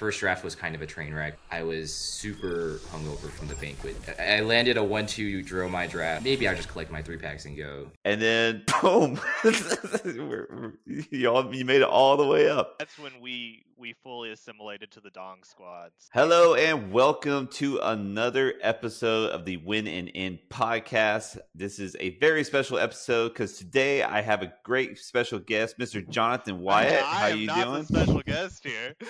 first draft was kind of a train wreck. I was super hungover from the banquet. I I landed a one-two draw my draft. Maybe I just collect my three packs and go. And then boom, We're- we're- you all you made it all the way up. That's when we we fully assimilated to the Dong squads. Hello and welcome to another episode of the Win and In podcast. This is a very special episode because today I have a great special guest, Mr. Jonathan Wyatt. I How am you not doing? the special guest here.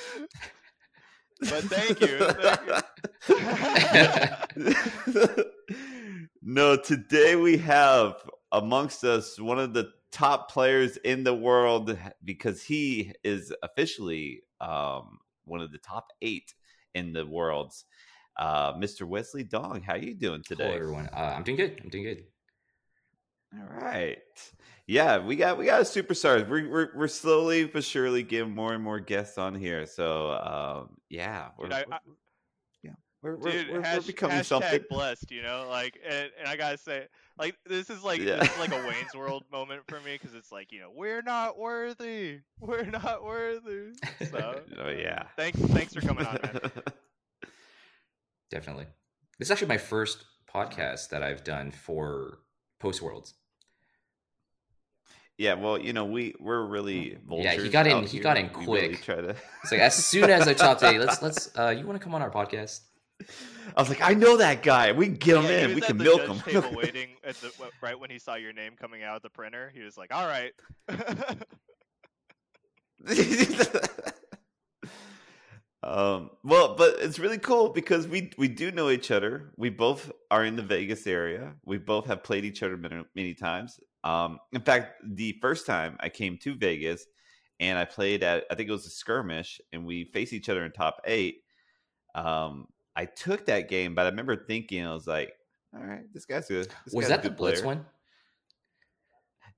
but thank you. Thank you. no, today we have amongst us one of the top players in the world because he is officially um, one of the top eight in the worlds. Uh, Mr. Wesley Dong, how are you doing Hello, today? everyone. Uh, I'm doing good. I'm doing good. All right. Yeah, we got we got a superstars. We're we're, we're slowly but surely getting more and more guests on here. So um, yeah, we're, Dude, I- we're- I- yeah, we're we're, Dude, we're, hash- we're becoming hashtag something. blessed, you know, like, and, and I gotta say, like, this is like, Yeah. this is like a Wayne's World moment for me because it's like, you know, we're not worthy, we're not worthy. So, Oh yeah. thanks, thanks for coming on, man. Definitely. This is actually my first podcast that I've done for Post Worlds. Yeah, well, you know, we we're really Yeah, he got in- he here. got in We really quick. try to. It's like as soon as I chopped a, let's let's. Uh, you want to come on our podcast? I was like, I know that guy. We can get him Yeah, he in. We can the milk judge him. Table waiting at the right when he saw your name coming out of the printer. He was like, "All right." um, well, but it's really cool because we we do know each other. We both are in the Vegas area. We both have played each other many, many times. Um, in fact, the first time I came to Vegas and I played at I think it was a skirmish, and we faced each other in top eight. Um, I took that game, but I remember thinking I was like, "All right, this guy's good." This Was guy's that the Blitz player." one?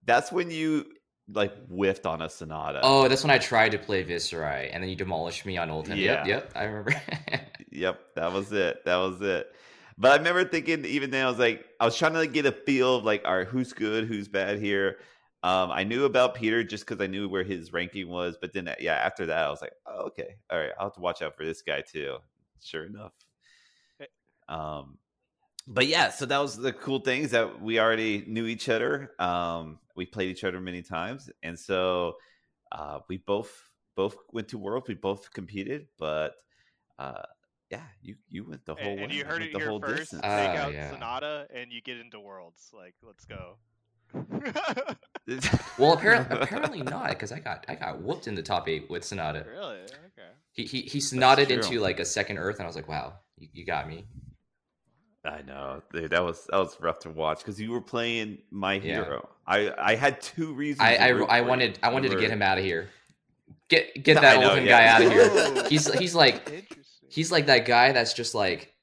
That's when you like whiffed on a Sonata. Oh, that's when I tried to play Viserai, and then you demolished me on Oldhim. Yeah. Yep, yep, I remember. Yep, that was it. That was it. But I remember thinking, even then, I was like, I was trying to like, get a feel of like, all right, who's good, who's bad here. Um, I knew about Peter just because I knew where his ranking was. But then, yeah, after that, I was like, oh, okay, all right, I'll have to watch out for this guy too. Sure enough. Eh. Um, but yeah, so that was the cool thing is that we already knew each other. Um, we played each other many times, and so uh, we both both went to Worlds. We both competed, but uh, yeah, you you went the whole and, way. and you heard went it the here whole first. distance. Take Ah, out yeah. Sonata, and you get into Worlds. Like, let's go. well, apparently, apparently not, because I got I got whooped in the top eight with Sonata. really? Okay. He he he snotted into like a second Earth, and I was like, wow, you, you got me. I know, dude, that was that was rough to watch because you were playing my Yeah. hero. I I had two reasons. I I, I wanted I wanted to get him out of here. Get get I that know, Oldhim yeah. guy out of here. He's he's like Interesting. He's like that guy that's just like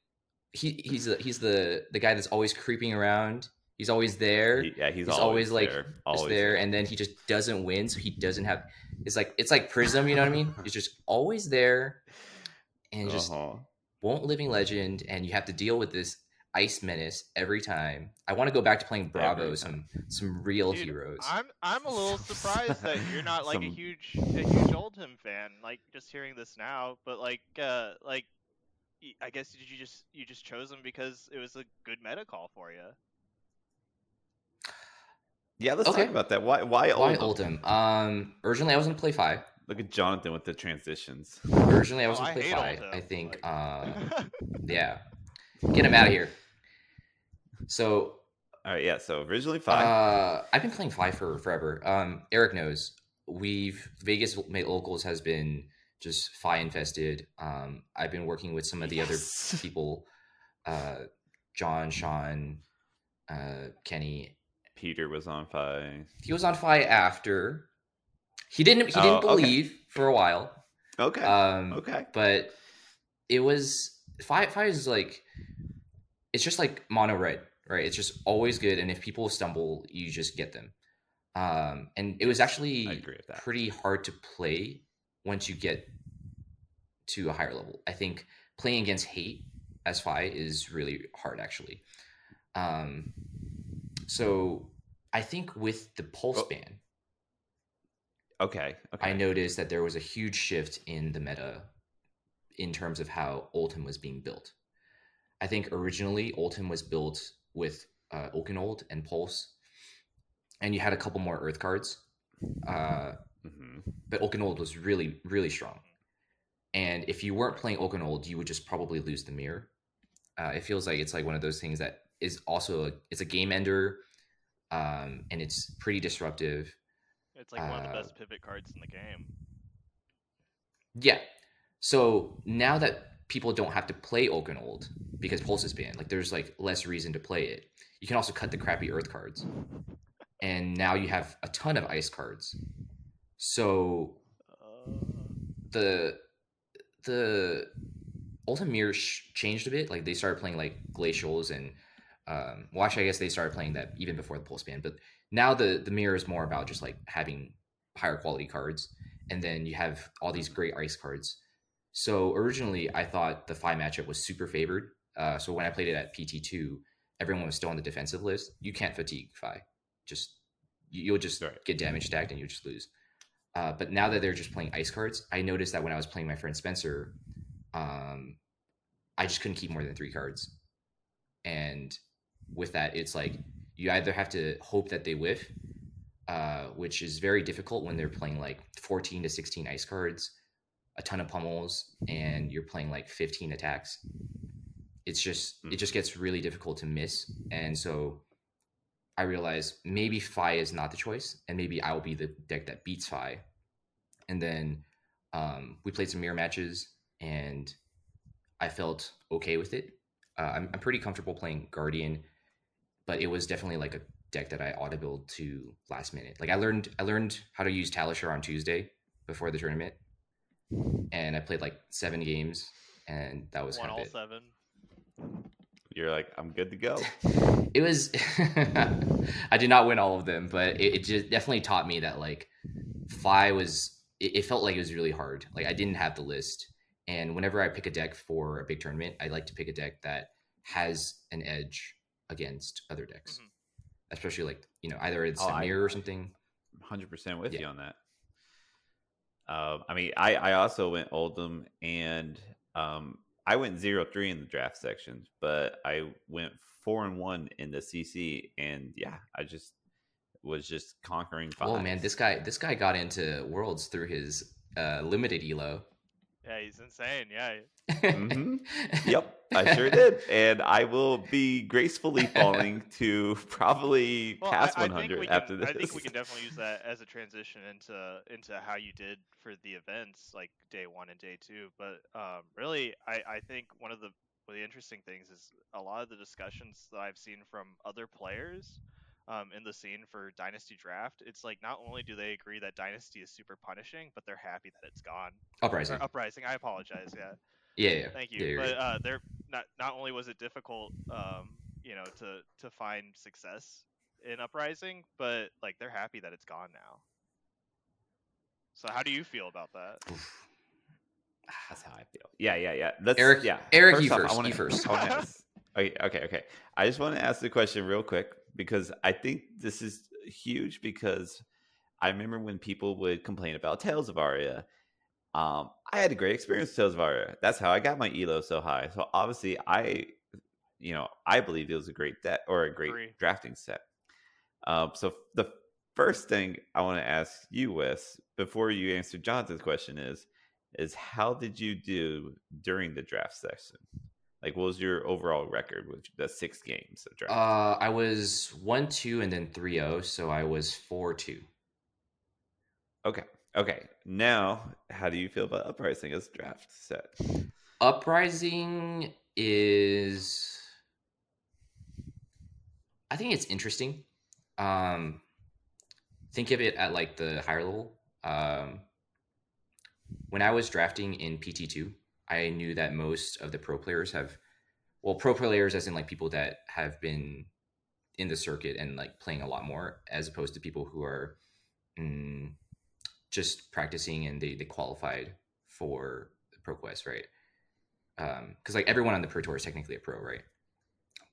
he he's the he's the the guy that's always creeping around. He's always there. He- yeah, he's, he's always, like, there, just always there, and then he just doesn't win, so he doesn't have. It's like it's like Prism, you know what I mean? He's just always there, and just Uh-huh. won't living legend, and you have to deal with this ice menace every time. I want to go back to playing Bravo, Every some some real Dude, heroes. I'm I'm a little surprised that you're not like a huge a huge Oldhim fan. Like just hearing this now, but like uh like y- I guess did you just you just chose him because it was a good meta call for you. Yeah, let's Okay. talk about that. Why why Why Oldhim? Oldhim? Um, originally I was gonna play five. Look at Jonathan with the transitions. Originally I Oh, was gonna I play hate five. Oldhim, I think. like- Um, yeah, get him out of here. So All right, yeah. So originally five. Uh, I've been playing five for forever. Um, Eric knows we've Vegas locals has been just fi infested. Um, I've been working with some of the Yes. other people, uh, John, Sean, uh, Kenny. Peter was on five. He was on fi after. He didn't. He Oh, didn't okay. believe for a while. Okay. Um, okay. but it was five. Five is like it's just like mono red, right? It's just always good, and if people stumble, you just get them. Um, and it was actually agree with that. pretty hard to play once you get to a higher level. I think playing against hate as Fai is really hard, actually. Um, so I think with the pulse Oh. ban, Okay. Okay. I noticed that there was a huge shift in the meta in terms of how Oldhim was being built. I think originally Oldhim was built with uh, Oaken Old and Pulse, and you had a couple more Earth cards. Uh, hmm but Oaken Old was really, really strong. And if you weren't playing Oaken Old, you would just probably lose the mirror. Uh, it feels like it's like one of those things that is also a, it's a game ender, um, and it's pretty disruptive. It's like one of the Uh, best pivot cards in the game. Yeah. So now that people don't have to play Oaken Old because Pulse is banned, like there's like less reason to play it. You can also cut the crappy Earth cards, and now you have a ton of Ice cards. So the the Ultimate sh- changed a bit. Like they started playing like glacials and um, well, actually, I guess they started playing that even before the pulse ban. But now the the mirror is more about just like having higher quality cards, and then you have all these great ice cards. So originally, I thought the Fai matchup was super favored. Uh, so when I played it at PT two, everyone was still on the defensive list. You can't fatigue Fai. Just you- you'll just Right. get damage stacked and you just lose. Uh, but now that they're just playing ice cards, I noticed that when I was playing my friend Spencer, um, I just couldn't keep more than three cards. And with that, it's like you either have to hope that they whiff, uh, which is very difficult when they're playing like 14 to 16 ice cards, a ton of pummels, and you're playing like 15 attacks. It's just it just gets really difficult to miss. And so I realized maybe Fai is not the choice, and maybe I will be the deck that beats Fai. And then um, we played some mirror matches, and I felt okay with it. Uh, I'm, I'm pretty comfortable playing Guardian, but it was definitely like a deck that I build to last minute. Like I learned I learned how to use Talishar on Tuesday before the tournament, and I played like seven games, and that was won kind all of it. seven. You're like, I'm good to go. it was i did not win all of them but it, it just definitely taught me that like fi was it, it felt like it was really hard like i didn't have the list and whenever i pick a deck for a big tournament i like to pick a deck that has an edge against other decks Mhm. especially like you know either it's Oh, a I- mirror or something hundred percent with Yeah. you on that. Um, I mean, I I also went Oldhim and um, I went zero three in the draft section, but I went four and one in the CC, and yeah, I just was just conquering. oh man this guy this guy got into worlds through his uh limited elo Yeah, he's insane. Yeah. Mhm. Yep, I sure did, and I will be gracefully falling to probably Well, past I, I one hundred can, after this. I think we can definitely use that as a transition into into how you did for the events, like day one and day two. But um, really, I, I think one of the one of the interesting things is a lot of the discussions that I've seen from other players um, in the scene for Dynasty Draft. It's like not only do they agree that Dynasty is super punishing, but they're happy that it's gone. uprising Or Uprising. I apologize. Yeah. yeah yeah Thank you. you're but uh, they're not not only was it difficult, um, you know, to to find success in Uprising, but like they're happy that it's gone now. So how do you feel about that? That's how I feel. Yeah, yeah, yeah. Let's, Eric- yeah. Eric, you off, first, I wanna, you first. I wanna ask- okay, okay, okay. I just want to ask the question real quick because I think this is huge because I remember when people would complain about Tales of Aria. Um, I had a great experience with Tales of Aria. That's how I got my elo so high. So obviously, I, you know, I believe it was a great deck or a great Agree. drafting set. Um, so the first thing I want to ask you, Wes, before you answer Jonathan's question is, is how did you do during the draft session? Like, what was your overall record with the six games of draft? Uh, I was one two and then three zero, so I was four two. okay, okay. Now, how do you feel about uprising as a draft set? Uprising is, I think it's interesting. Um, think of it at like the higher level. Um, when I was drafting in PT two, I knew that most of the pro players have, well, pro players as in like people that have been in the circuit and like playing a lot more, as opposed to people who are mm, just practicing and they they qualified for the pro quest, right? Because like everyone on the pro tour is technically a pro, right?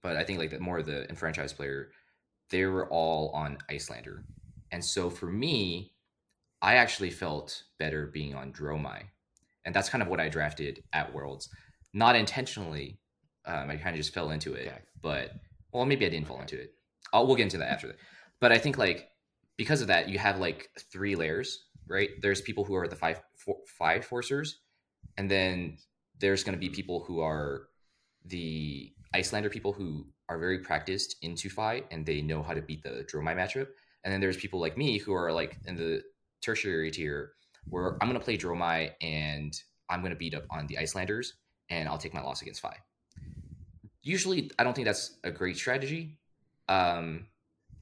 But I think like the more of the enfranchised player, they were all on Iyslander, and so for me, I actually felt better being on Dromai. and that's kind of what I drafted at Worlds, not intentionally. Um, I kind of just fell into it, Okay. but well, maybe I didn't fall Okay. into it. I'll, we'll get into that after that. But I think like because of that, you have like three layers, right? There's people who are the five five forcers, and then there's going to be people who are the Iyslander people who are very practiced into fight and they know how to beat the Dromai matchup. And then there's people like me who are like in the tertiary tier where I'm going to play Dromai and I'm going to beat up on the Iyslanders and I'll take my loss against Fai. Usually, I don't think that's a great strategy. Um,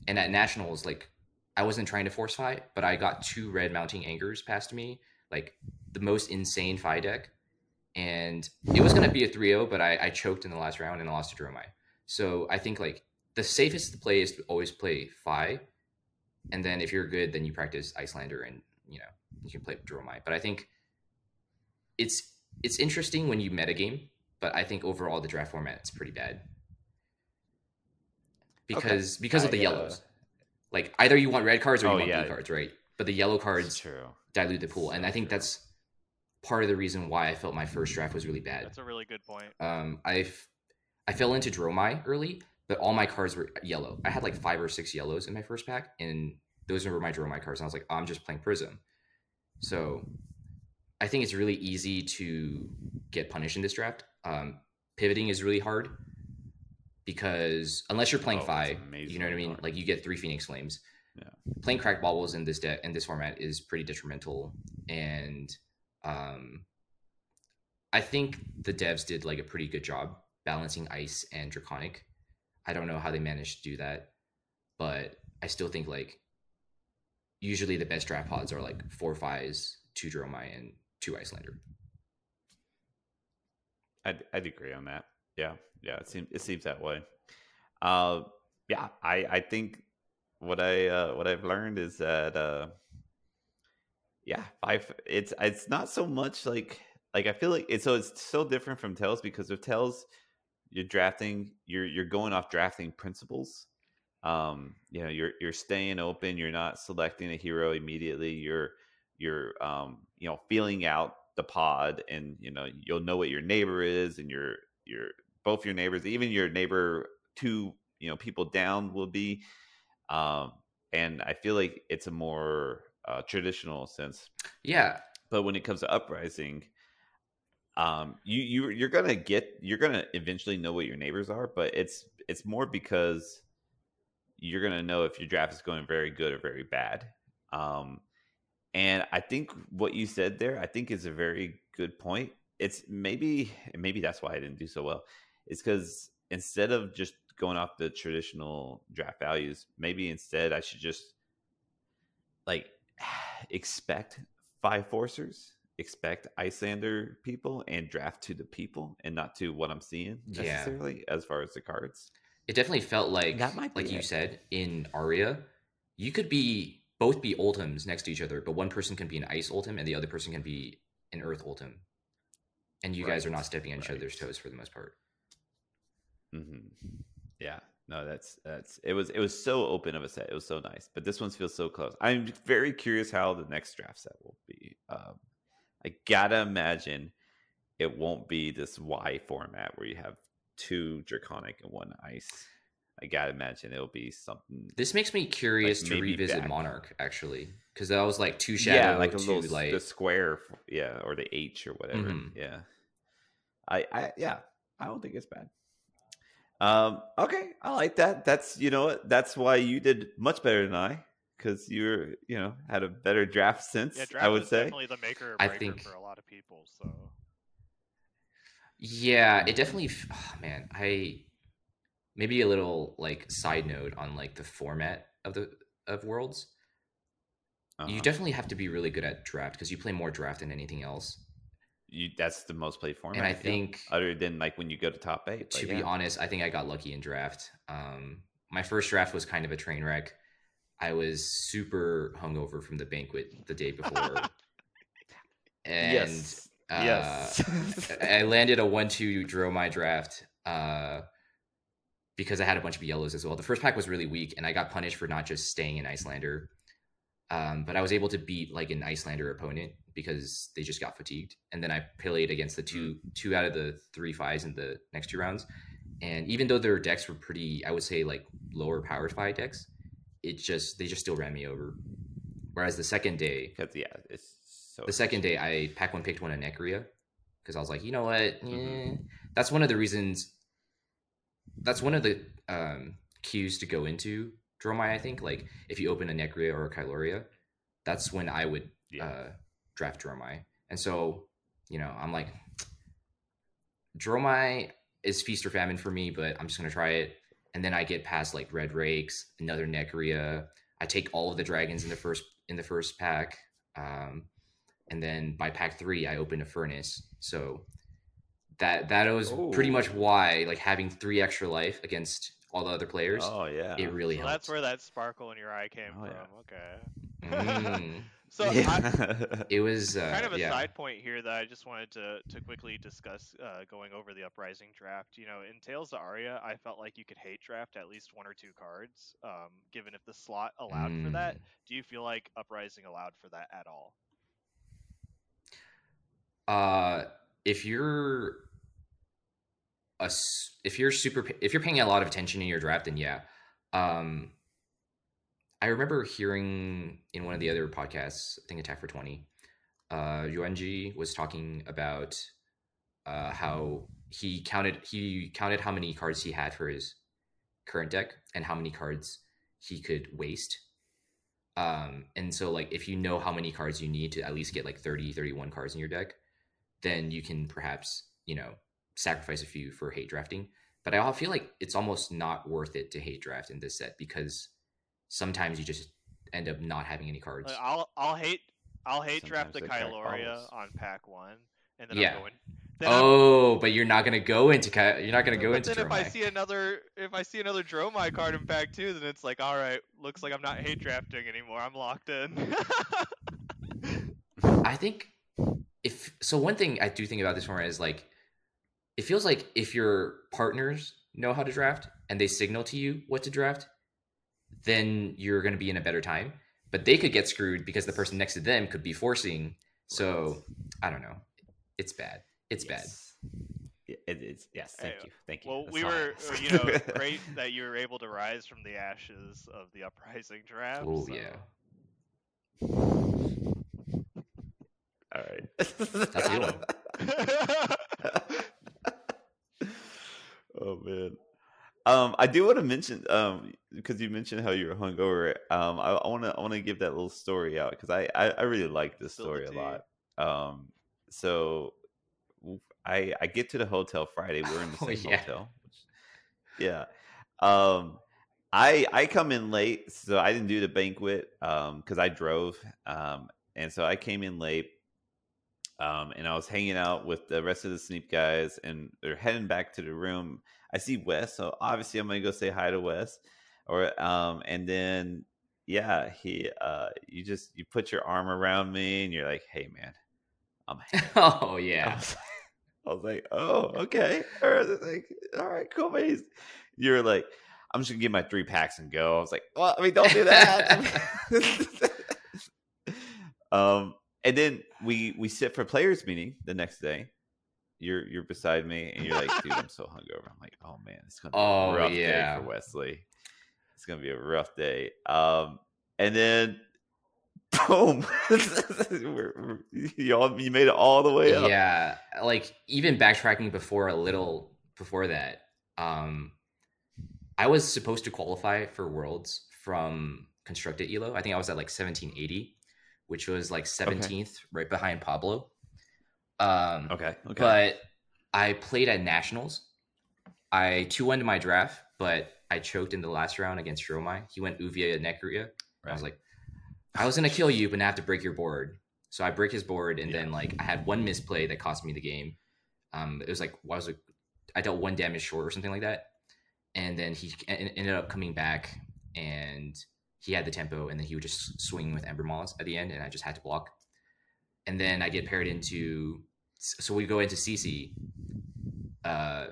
and at nationals, like I wasn't trying to force Fai, but I got two red mounting angers past me, like the most insane Fai deck. And it was going to be a 3 0, but I, I choked in the last round and I lost to Dromai. So I think like the safest to play is to always play Fai. And then if you're good, then you practice Iyslander and, you know, you can play Dromai. But I think it's it's interesting when you metagame, but I think overall the draft format is pretty bad. Because because of the uh, yellows. Like either you want red cards or you Oh, want yeah. blue cards, right? But the yellow cards dilute the pool. And I think true. that's part of the reason why I felt my first draft was really bad. That's a really good point. Um, I f- I fell into Dromai early, but all my cards were yellow. I had like five or six yellows in my first pack, and those were my Dromai cards. And I was like, I'm just playing Prism. So I think it's really easy to get punished in this draft. Um, pivoting is really hard because unless you're playing Oh, it's Fai, you know what I mean. Like you get three Phoenix Flames. Yeah. Playing crack baubles in this deck in this format is pretty detrimental, and um, I think the devs did like a pretty good job balancing ice and draconic. I don't know how they managed to do that, but I still think like usually the best draft pods are like four fives, two Dromai, and two Iyslander. I'd, I'd agree on that. Yeah, yeah, it seems it seems that way. Uh, yeah, I I think what I uh, what I've learned is that uh, yeah, five. It's it's not so much like like I feel like it's so it's so different from Tails because with Tails, you're drafting you're you're going off drafting principles. Um, you know, you're you're staying open. You're not selecting a hero immediately. You're you're um you know feeling out the pod and you know you'll know what your neighbor is and your your both your neighbors even your neighbor two you know people down will be um and i feel like it's a more uh, traditional sense. Yeah, but when it comes to uprising um you you you're gonna get you're gonna eventually know what your neighbors are but it's it's more because you're gonna know if your draft is going very good or very bad. Um and i think what you said there i think is a very good point. It's maybe maybe that's why i didn't do so well it's because instead of just going off the traditional draft values maybe instead i should just like expect five forcers expect Iyslander people and draft to the people and not to what I'm seeing Yeah. necessarily as far as the cards. it definitely felt like That might like you said in Aria, you could be both be ultims next to each other, but one person can be an ice ultim and the other person can be an earth ultim. And you guys are not stepping on each other's toes for the most part. Hmm Yeah, no, that's that's it was it was so open of a set. It was so nice, but this one feels so close. I'm very curious how the next draft set will be. Um, I gotta imagine it won't be this Y format where you have two draconic and one ice. I gotta imagine it'll be something. This makes me curious to revisit back. Monarch actually, because that was like two shadow, yeah, like a little light. the square, yeah, or the H or whatever. Mhm. Yeah, I, I, yeah, I don't think it's bad. Um, okay, I like that. That's you know that's why you did much better than I because you're you know had a better draft sense. Yeah, draft I would is say. definitely the maker or I think- for a lot of people. So Yeah, it definitely. Oh, man, I maybe a little like side note on like the format of the of worlds. You Uh-huh. definitely have to be really good at draft because you play more draft than anything else. You, that's the most played format. and I feel, think, other than like when you go to top eight. to but be honest, I think I got lucky in draft. Um, my first draft was kind of a train wreck. I was super hungover from the banquet the day before, and yes, uh, yes. I landed a one-two draw my draft uh, because I had a bunch of yellows as well. The first pack was really weak, and I got punished for not just staying in Iyslander. Um, but I was able to beat like an Iyslander opponent because they just got fatigued. And then I played against the two two out of the three fives in the next two rounds. And even though their decks were pretty, I would say like lower powered fi decks, it just they just still ran me over. Whereas the second day, Because yeah, it's so the second day I pack one picked one a Nekria because I was like, you know what? Mhm. Eh, That's one of the reasons. That's one of the um, cues to go into Dromai. I think like if you open a Nekria or a Kyloria, that's when I would Yeah. uh, draft Dromai. And so you know I'm like, Dromai is feast or famine for me, but I'm just gonna try it. And then I get past like Red Rakes, another Nekria. I take all of the dragons in the first in the first pack. Um, and then by pack three i opened a furnace so that that was pretty much Oh. why like having three extra life against all the other players Oh yeah. it really So helped that's where that sparkle in your eye came Oh, from. yeah. Okay. Mm. so I, it was uh, kind of a yeah. side point here that I just wanted to to quickly discuss uh, going over the uprising draft. You know, in Tales of Aria, I felt like you could hate draft at least one or two cards, um, given if the slot allowed for that. Mm. Do you feel like uprising allowed for that at all? uh if you're a s- if you're super if you're paying a lot of attention in your draft then yeah um i remember hearing in one of the other podcasts i think attack for 20 uh yuanji was talking about uh how he counted he counted how many cards he had for his current deck and how many cards he could waste. Um and so like if you know how many cards you need to at least get like 30 31 cards in your deck then you can perhaps you know sacrifice a few for hate drafting. But i feel like it's almost not worth it to hate draft in this set because sometimes you just end up not having any cards Like, I'll I'll hate I'll hate draft the Sometimes they Kyloria on pack one, and then Yeah. I'm going. Then I'm- oh but you're not gonna go into Ki- you're not gonna go but into then if I see another if I see another Dromai card in pack two, then it's like, all right, looks like I'm not hate drafting anymore. I'm locked in. I think if so, one thing I do think about this format is like it feels like if your partners know how to draft and they signal to you what to draft, then you're going to be in a better time. But they could get screwed because the person next to them could be forcing. So I don't know. It's bad. It's bad. Yes. Yeah, It is. Yes. Thank Hey, you. Thank you. well, That's we all were, uh, you know, great that you were able to rise from the ashes of the uprising draft. Oh so- yeah. All right. That's the one. oh man. Um, I do want to mention um because you mentioned how you were hungover. Um, I want to I want to give that little story out because I, I I really like this Spill story a lot. Um, so I I get to the hotel Friday. We're in the Oh, same yeah. hotel. Which, yeah. Um, I I come in late, so I didn't do the banquet um because I drove. Um, and so I came in late. Um, and I was hanging out with the rest of the Sneap guys, and they're heading back to the room. I see Wes, so obviously I'm gonna go say hi to Wes, or um, and then yeah, he uh, you just you put your arm around me, and you're like, hey man, I'm oh yeah. I was like, oh, okay. All right, like, all right, cool, man. You're like, I'm just gonna get my three packs and go. I was like, well, I mean, don't do that. um, and then we we sit for players meeting the next day. You're you're beside me, and you're like, dude, I'm so hungover. I'm like, oh man, it's gonna be Oh, a rough yeah. day for Wesley. It's gonna be a rough day. Um, and then. Boom! We're- we're- you all you made it all the way up. yeah like even backtracking before a little before that um i was supposed to qualify for worlds from constructed elo i think i was at like 1780 which was like 17th right behind pablo um Okay. Okay. but i played at nationals i 2-1 my draft but i choked in the last round against Dromai. he went Ouvia Nekria i was like i was gonna kill you but i have to break your board so I break his board, and Yeah. then like I had one misplay that cost me the game. Um, it was like what was it? I dealt one damage short or something like that, and then he ended up coming back, and he had the tempo, and then he would just swing with Ember Moss at the end, and I just had to block. And then I get paired into, so we go into CC, uh,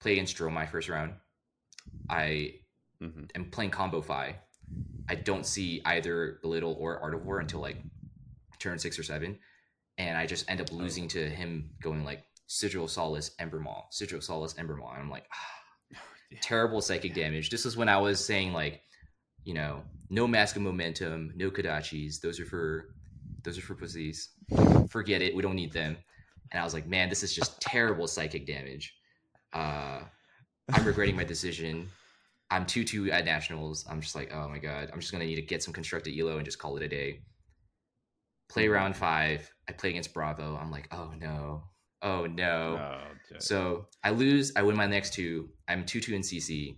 play against Dro my first round. I Mhm. am playing combo fi. I don't see either belittle or art of war until like turn six or seven, and I just end up losing to him going like Sigil Solace Ember Maw, Sigil Solace Ember Maw. And I'm like, ah, Yeah. terrible psychic damage. This is when I was saying like, you know, no mask of momentum, no kodachis. Those are for those are for pussies. Forget it. We don't need them. And I was like, man, this is just terrible psychic damage. Uh, I'm regretting my decision. I'm 2 2 at Nationals. I'm just like, oh my God. I'm just going to need to get some constructed ELO and just call it a day. Play round five. I play against Bravo. I'm like, oh no. Oh no. Oh, So I lose. I win my next two. I'm 2 2 in CC.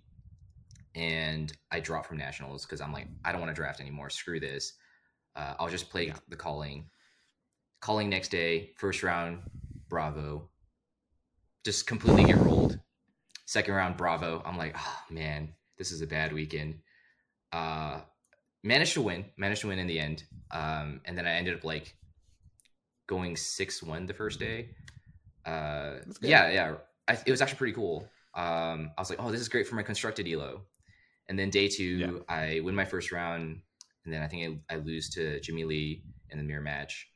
And I drop from Nationals because I'm like, I don't want to draft anymore. Screw this. Uh, I'll just play Yeah. the calling. Calling next day, first round, Bravo. Just completely get rolled. Second round, Bravo. I'm like, oh man, this is a bad weekend. Uh, managed to win. Managed to win in the end. Um, and then I ended up like going six one the first day. Uh, yeah, yeah. I, it was actually pretty cool. Um, I was like, oh, this is great for my constructed elo. And then day two, Yeah. I win my first round, and then I think I, I lose to Jimmy Lee in the mirror match.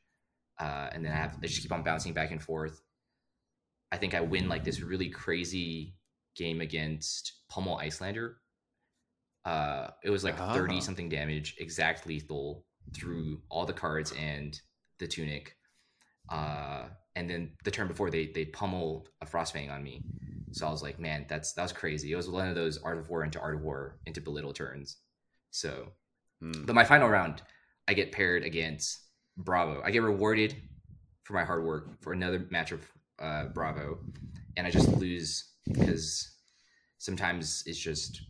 Uh, and then I have I just keep on bouncing back and forth. I think I win like this really crazy game against Pummel Iyslander. Uh, it was like Ah. 30 something damage, exact lethal through all the cards and the tunic. Uh, and then the turn before they they pummeled a frostfang on me. So I was like, man, that's that was crazy. It was one of those art of war into art of war into belittle turns. So Hmm. but my final round, I get paired against Bravo. I get rewarded for my hard work for another match of uh, Bravo, and I just lose because sometimes it's just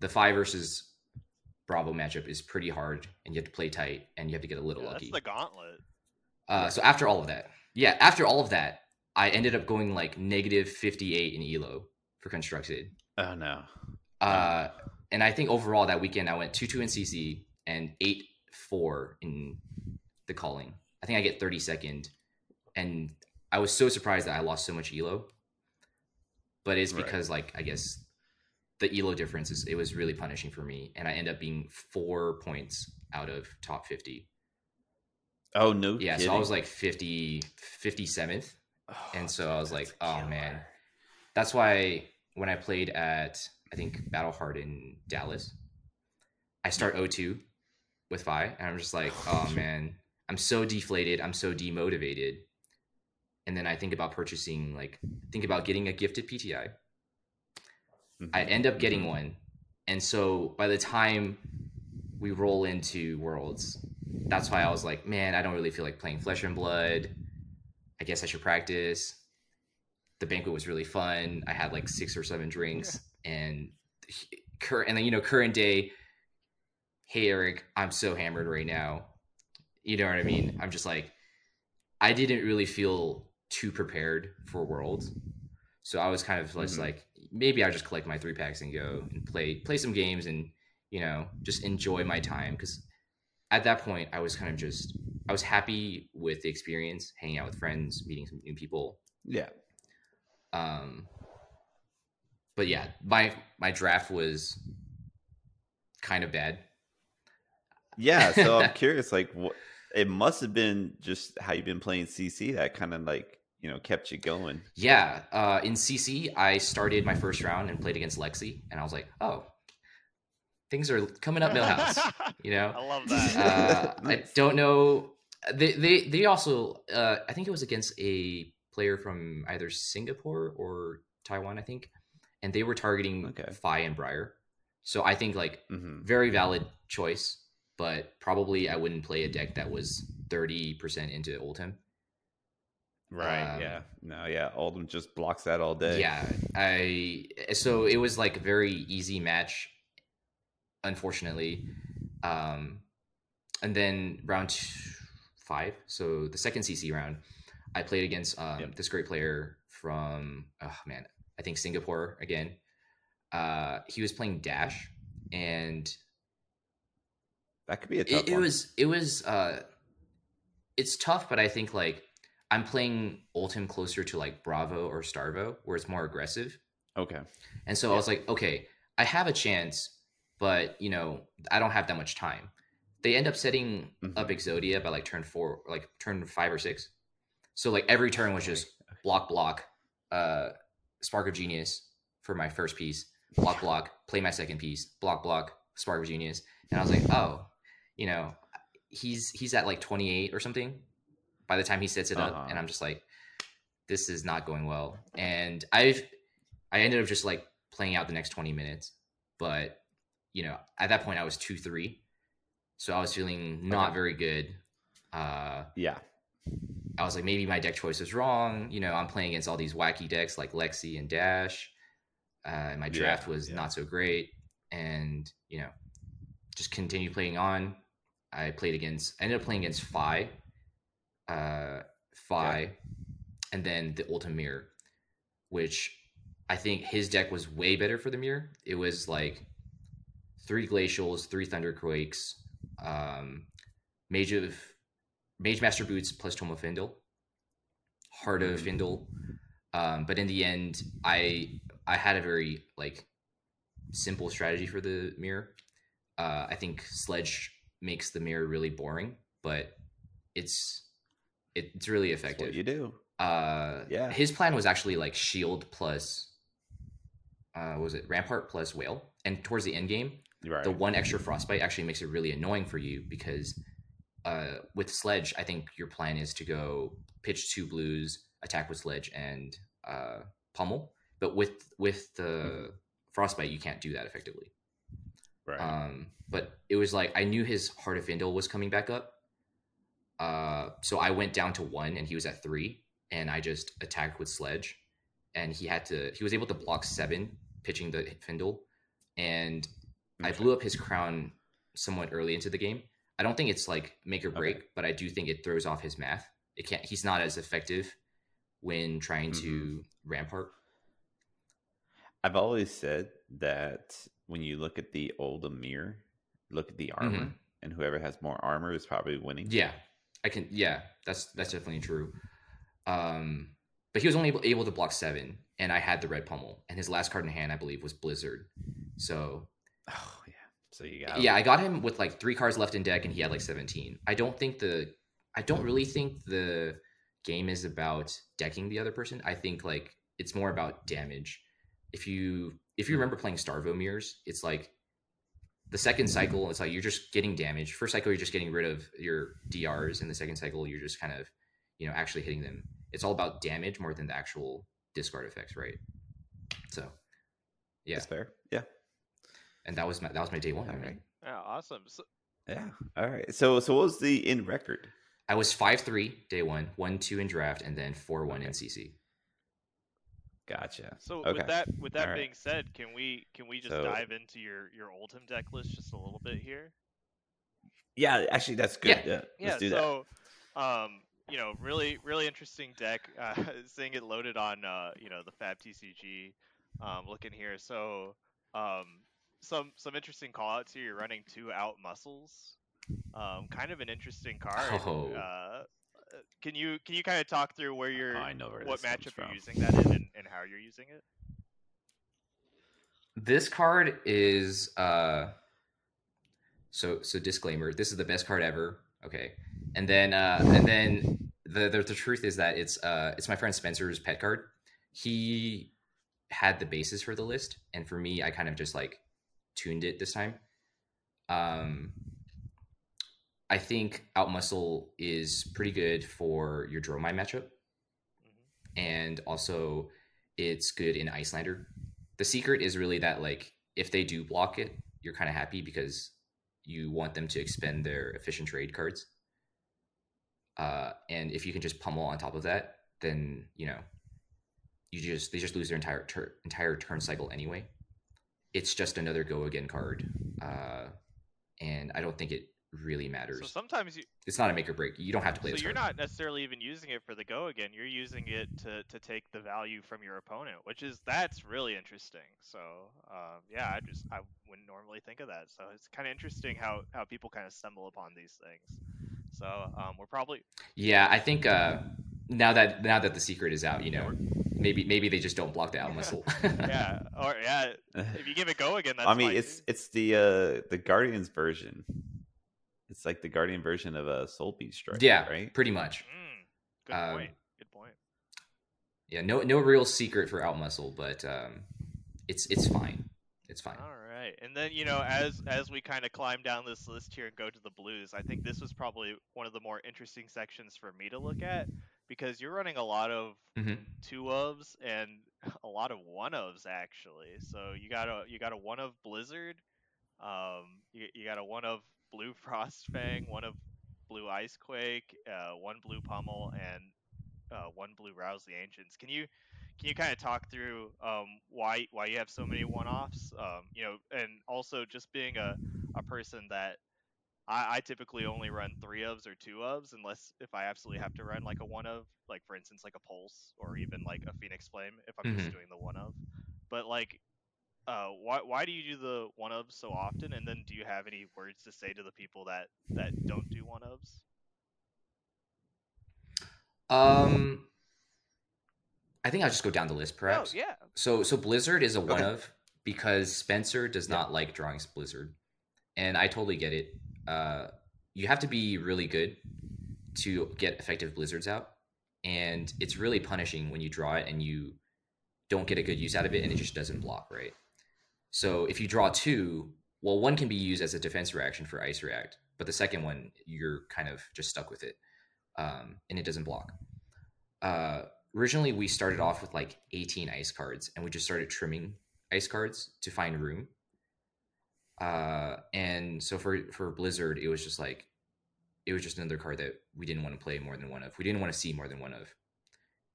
the five versus Bravo matchup is pretty hard, and you have to play tight, and you have to get a little Yeah, lucky. that's the gauntlet. Uh, so after all of that, yeah, after all of that, I ended up going like negative fifty eight in Elo for constructed. Oh no. Uh, and I think overall that weekend I went two two in CC and eight four in the calling. I think I get thirty second, and I was so surprised that I lost so much elo. But it's Right. because like I guess the elo difference is it was really punishing for me, and I end up being four points out of top fifty. Oh no. Yeah, so I was like 50, 57th. Oh, and so I was like, oh man. That's why when I played at I think Battle Hard in Dallas, I start 0-2 with Fai, and I'm just like, oh man, I'm so deflated, I'm so demotivated. And then I think about purchasing, like, think about getting a gifted PTI. I Mhm. end up getting one, and so by the time we roll into Worlds, that's why I was like, man, I don't really feel like playing Flesh and Blood. I guess I should practice. The banquet was really fun. I had like six or seven drinks, and current and then you know current day. Hey Eric, I'm so hammered right now. You know what I mean? I'm just like, I didn't really feel too prepared for Worlds, so I was kind of just Mhm. like, maybe I just collect my three packs and go and play play some games and you know just enjoy my time because at that point I was kind of just I was happy with the experience, hanging out with friends, meeting some new people. Yeah. Um, but yeah, my my draft was kind of bad. Yeah. So I'm curious, like, what? It must have been just how you've been playing CC that kind of like you know kept you going. Yeah, uh, in CC, I started my first round and played against Lexi, and I was like, oh, things are coming up Millhouse. You know, I love that. uh, I don't know. They they they also uh, I think it was against a player from either Singapore or Taiwan, I think, and they were targeting Okay. Fai and Briar. So I think like hmm very valid choice, but probably I wouldn't play a deck that was thirty percent into Oldhim. Right. Um, yeah. No. Yeah. Oldhim just blocks that all day. Yeah, I so it was like a very easy match, unfortunately. Um, and then round five, so the second CC round, I played against um, Yep. this great player from oh man, I think Singapore again. Uh, he was playing Dash, and That could be a tough it, it was it was uh, it's tough, but I think like I'm playing Ultim closer to like Bravo or Starvo, where it's more aggressive. okay. And so I was like, okay, I have a chance, but you know, I don't have that much time. They end up setting Mhm. up Exodia by like turn four, like turn five or six. So like every turn was just block, block, uh, Spark of Genius for my first piece, block, block, play my second piece, block, block, Spark of Genius, and I was like, oh, you know, he's he's at like 28 or something by the time he sets it up, Uh-huh. and I'm just like, this is not going well, and I've I ended up just like playing out the next 20 minutes, but you know, at that point I was two three, so I was feeling not Okay. very good. Uh, Yeah. I was like, maybe my deck choice was wrong. You know, I'm playing against all these wacky decks like Lexi and Dash. Uh, and my draft Yeah, was yeah. not so great. And, you know, just continue playing on. I played against, I ended up playing against Fai, uh, Fai, and then the Ultimate Mirror, which I think his deck was way better for the Mirror. It was like three Glacials, three Thunderquakes, um, Mage of Mage Master Boots plus Toma Fyendal, Heart of Mhm. Fyendal. Um, but in the end, I I had a very like simple strategy for the mirror. Uh, I think Sledge makes the mirror really boring, but it's it's really effective. what you do. Uh, Yeah. His plan was actually like shield plus, uh, was it rampart plus whale, and towards the end game, Right. the one extra frostbite actually makes it really annoying for you because uh, with sledge, I think your plan is to go pitch two blues, attack with sledge, and uh, pummel. But with with the frostbite, you can't do that effectively. right. Um, but it was like I knew his Heart of Fyendal was coming back up. Uh, so I went down to one and he was at three, and I just attacked with Sledge, and he had to. He was able to block seven, pitching the Fyendal, and I blew up his crown somewhat early into the game. I don't think it's like make or Okay. break, but I do think it throws off his math. It can't. He's not as effective when trying to Mm-hmm. rampart. I've always said that when you look at the old Amir, look at the armor, and whoever has more armor is probably winning. Yeah, I can. Yeah, that's that's definitely true. Um, but he was only able, able to block seven, and I had the red pummel, and his last card in hand, I believe, was Blizzard. So Oh yeah. So you got yeah, I got him with like three cards left in deck, and he had like seventeen. I don't think the, I don't really think the game is about decking the other person. I think like it's more about damage. If you if you hmm. remember playing Starvo mirrors, it's like the second hmm. cycle, it's like you're just getting damage. First cycle, you're just getting rid of your DRs, and the second cycle, you're just kind of, you know, actually hitting them. It's all about damage more than the actual discard effects, right? So, yeah, That's fair. Yeah. And that was my that was my day one. All man. right. Yeah, awesome. So, Yeah. All right. So so what was the in record? I was five three day one, one two in draft, and then four one in CC. Gotcha. so Okay. with that with that All right. being said, can we can we just So- dive into your your Oldhim deck list just a little bit here? Yeah, actually that's good. Yeah. Yeah. Yeah. Let's do that. so, um, you know, really really interesting deck. Uh, seeing it loaded on uh, you know, the Fab TCG. Um, looking here, so um, some some interesting callouts here. You're running two out muscles. Um, kind of an interesting card. Oh. Uh, can you can you kind of talk through where you're I know where what matchup from. you're using that in and, and how you're using it? This card is uh so so disclaimer, this is the best card ever. Okay. And then uh and then the the, the truth is that it's uh it's my friend Spencer's pet card. He had the basis for the list and for me I kind of just like tuned it this time. Um I think Outmuscle is pretty good for your Dromai matchup Mhm. and also it's good in Iyslander. The secret is really that like if they do block it, you're kind of happy because you want them to expend their efficient trade cards. Uh, and if you can just pummel on top of that, then you know you just they just lose their entire tur- entire turn cycle anyway. It's just another go again card, uh, and I don't think it really matters. So sometimes you it's not a make or break. You don't have to play so you're card. not necessarily even using it for the go again. You're using it to to take the value from your opponent, which is that's really interesting. So um, yeah, I just I wouldn't normally think of that. So it's kind of interesting how how people kind of stumble upon these things. So um, we're probably Yeah, I think uh, now that now that the secret is out, you know, maybe maybe they just don't block the out muscle. yeah or yeah if you give it go again, that's I mean, fine it's it's the uh the Guardians version. It's like the Guardian version of a Soul Beast Strike. yeah, right. pretty much. Mm, good Um, point. Good point. Yeah, no no real secret for outmuscle, but um, it's it's fine. It's fine. All right, and then you know, as as we kind of climb down this list here and go to the blues, I think this was probably one of the more interesting sections for me to look at because you're running a lot of Mhm. two ofs and a lot of one ofs actually. So you got a you got a one of Blizzard, um, you, you got a one of Blue Frostfang, one of Blue Icequake, uh, one Blue Pummel, and uh, one Blue Rouse the Ancients. Can you can you kind of talk through um, why why you have so many one-offs? Um, you know, and also just being a, a person that I, I typically only run three ofs or two ofs unless if I absolutely have to run like a one of, like for instance like a pulse or even like a Phoenix Flame if I'm just Mhm. doing the one of. But like uh, why why do you do the one ofs so often? And then do you have any words to say to the people that that don't do one ofs? Um, I think I'll just go down the list, perhaps. Oh yeah, So so Blizzard is a one Okay. of because Spencer does Yeah. not like drawing Blizzard, and I totally get it. Uh, you have to be really good to get effective Blizzards out, and it's really punishing when you draw it and you don't get a good use out of it, and it just doesn't block right. So if you draw two, well, one can be used as a defense reaction for Ice React, but the second one you're kind of just stuck with it, um, and it doesn't block. Uh, originally we started off with like 18 ice cards and we just started trimming ice cards to find room uh and so for for blizzard it was just like it was just another card that we didn't want to play more than one of. We didn't want to see more than one of.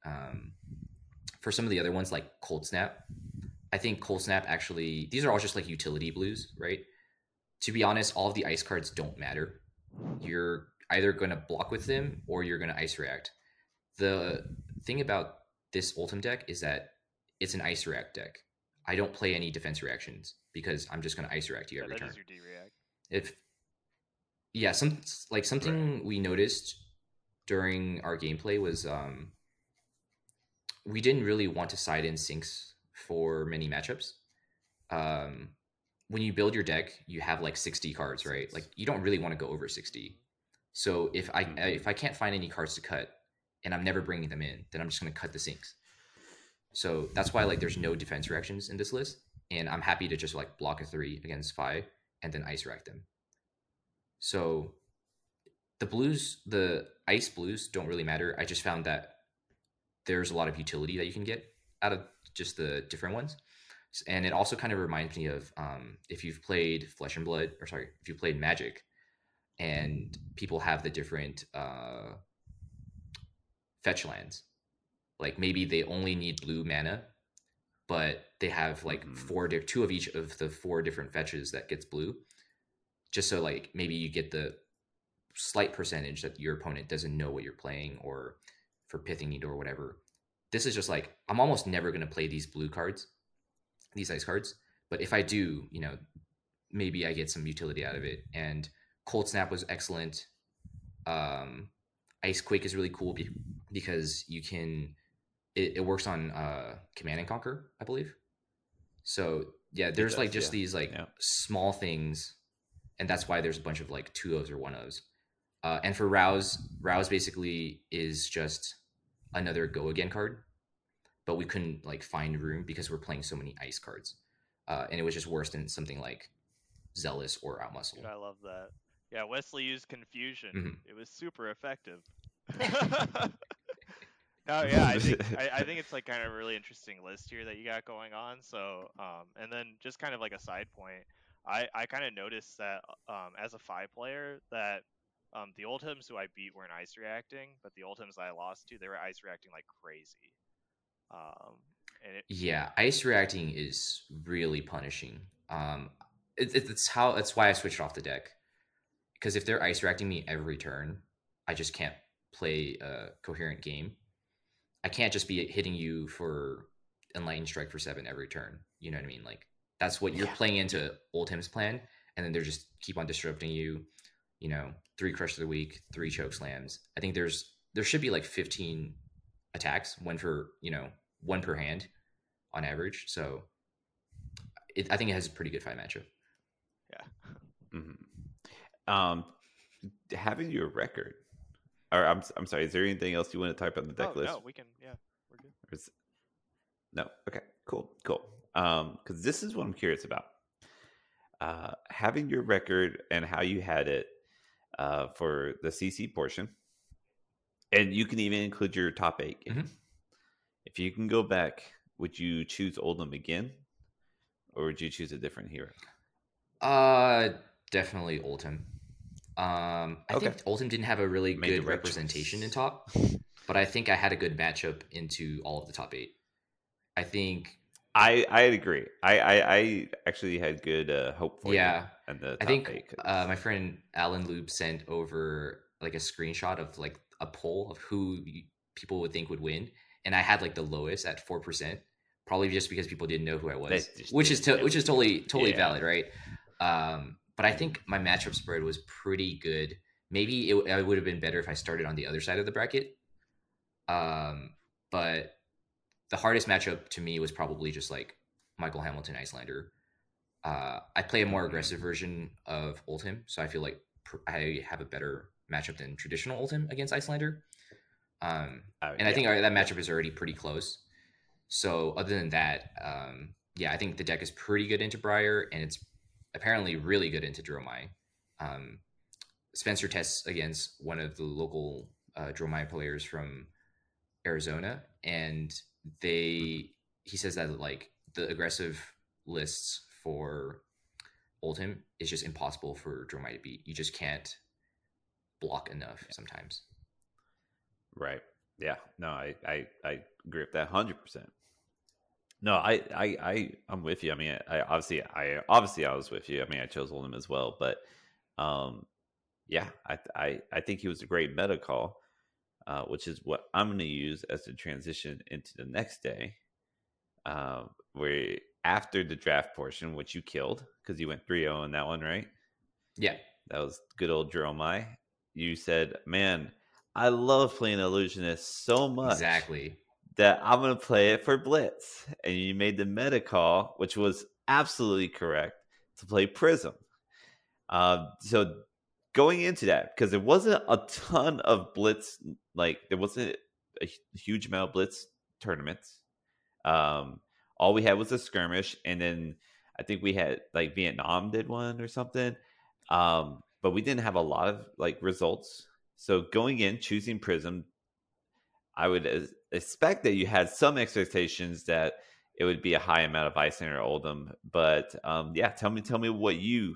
Um for some of the other ones like cold snap i think cold snap actually these are all just like utility blues right? To be honest all of the ice cards don't matter. You're either going to block with them or you're going to ice react. The thing about this Oldhim deck is that it's an ice react deck. I don't play any defense reactions because I'm just going to ice react you yeah every turn. your D react. If yeah, some like something we noticed during our gameplay was um we didn't really want to side in sinks for many matchups. Um when you build your deck, you have like 60 cards, right? Like you don't really want to go over 60. So if I Mhm. if I can't find any cards to cut and I'm never bringing them in, then I'm just going to cut the sinks. So that's why like there's no defense reactions in this list, and I'm happy to just like block a three against five and then ice rack them. So the blues, the ice blues don't really matter. I just found that there's a lot of utility that you can get out of just the different ones. And it also kind of reminds me of um, if you've played Flesh and Blood, or sorry, if you played Magic, and people have the different uh, fetch lands. Like maybe they only need blue mana, but they have like Mhm. four, di- two of each of the four different fetches that gets blue. Just so like maybe you get the slight percentage that your opponent doesn't know what you're playing, or for Pithing Needle or whatever. This is just like I'm almost never gonna play these blue cards, these ice cards. But if I do, you know, maybe I get some utility out of it. And Cold Snap was excellent. Um, Ice Quake is really cool be- because you can. It, it works on uh, Command and Conquer, I believe. So yeah, there's does, like just yeah. these like Yeah. small things, and that's why there's a bunch of like two O's or one O's. Uh, and for Rouse, Rouse basically is just another go again card, but we couldn't like find room because we're playing so many ice cards, uh, and it was just worse than something like Zealous or Outmuscle. Dude, I love that. Yeah, Wesley used confusion. Mhm. It was super effective. no, yeah, I think I, I think it's like kind of a really interesting list here that you got going on. So, um, and then just kind of like a side point, I I kind of noticed that um, as a five player that um, the Oldhims who I beat weren't ice reacting, but the Oldhims I lost to they were ice reacting like crazy. Um, and it, Yeah, ice reacting is really punishing. Um, it, it- it's how it's why I switched off the deck because if they're ice reacting me every turn, I just can't play a coherent game. I can't just be hitting you for enlightened strike for seven every turn. You know what I mean? Like that's what you're Yeah. playing into Oldhim's plan, and then they're just keep on disrupting you. You know, three crush of the week, three choke slams. I think there's there should be like 15 attacks, one for you know one per hand on average. So it, I think it has a pretty good fight matchup. Mhm. Um, having your record, or I'm I'm sorry, is there anything else you want to type on the deck oh list? no, we can yeah. we're good. Is- No. Okay. Cool. Cool. Um, because this is what I'm curious about. Uh, having your record and how you had it uh, for the CC portion, and you can even include your top eight Mhm. If you can go back, would you choose Oldhim again, or would you choose a different hero? Uh, definitely Oldhim. Um, I Okay. think Oldhim didn't have a really Made good right representation in top, but I think I had a good matchup into all of the top eight. I think, I I agree. I I, I actually had good uh, hope for yeah, you. And the I think eight 'cause- uh, my friend Alan Lube sent over like a screenshot of like a poll of who people would think would win, and I had like the lowest at four percent, probably just because people didn't know who I was, which is to, which is totally totally Yeah. valid, right? Um, but I think my matchup spread was pretty good. Maybe it, it would have been better if I started on the other side of the bracket. Um, but the hardest matchup to me was probably just like Michael Hamilton Iyslander. Uh, I play a more aggressive version of Oldhim, so I feel like pr- I have a better matchup than traditional Oldhim against Iyslander. Um, uh, and I think that matchup is already pretty close. So other than that, um, yeah, I think the deck is pretty good into Briar, and it's apparently really good into Dromai. Um, Spencer tests against one of the local uh, Dromai players from Arizona, and they he says that like the aggressive lists for Oldhim is just impossible for Dromai to beat. You just can't block enough sometimes. Right. Yeah. No, I I, I agree with that hundred percent. No, I, I I I'm with you. I mean, I obviously I obviously I was with you. I mean, I chose Oldhim as well, but um, yeah, I I I think he was a great meta call, uh, which is what I'm going to use as the transition into the next day, uh, where after the draft portion, which you killed because you went 3-0 in that one, right? Yeah, That was good old Jeremiah. You said, "Man, I love playing Illusionist so much exactly. That I'm going to play it for Blitz." And you made the meta call, which was absolutely correct, to play Prism. Uh, so going into that, because there wasn't a ton of Blitz, like there wasn't a huge amount of Blitz tournaments. Um, all we had was a skirmish, and then I think we had like Vietnam did one or something. Um, but we didn't have a lot of like results. So going in, choosing Prism, I would expect that you had some expectations that it would be a high amount of Iyslander or Oldhim. But um, yeah, tell me, tell me what you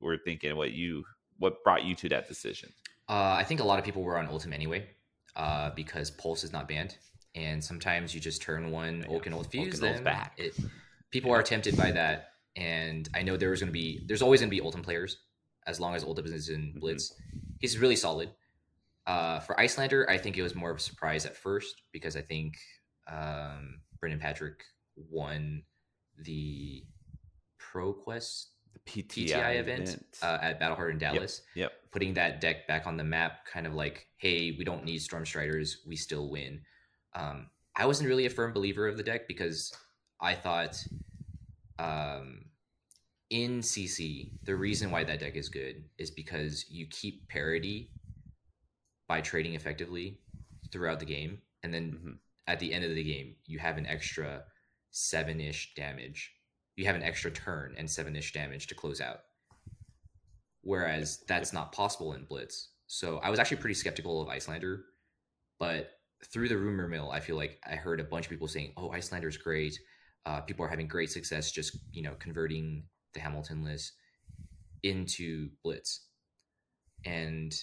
were thinking, what you, what brought you to that decision. Uh, I think a lot of people were on Oldhim anyway, uh, because Pulse is not banned, and sometimes you just turn one Yeah, Oaken Old Fuse. And Old's back. It, people are tempted by that, and I know there was going to be, there's always going to be Oldhim players as long as Oldhim is in Mhm. Blitz. He's really solid. Uh, for Iyslander, I think it was more of a surprise at first because I think um, Brendan Patrick won the ProQuest The PTI, PTI event, Uh, at Battlehard in Dallas yep. putting that deck back on the map, kind of like, hey, we don't need Storm Striders, we still win. Um, I wasn't really a firm believer of the deck because I thought um, in CC, the reason why that deck is good is because you keep parity by trading effectively throughout the game. And then Mhm. at the end of the game, you have an extra seven ish damage. You have an extra turn and seven ish damage to close out. Whereas that's not possible in Blitz. So I was actually pretty skeptical of Iyslander, but through the rumor mill, I feel like I heard a bunch of people saying, "Oh, Iyslander's great. Uh, people are having great success just you know converting the Hamilton list into Blitz." And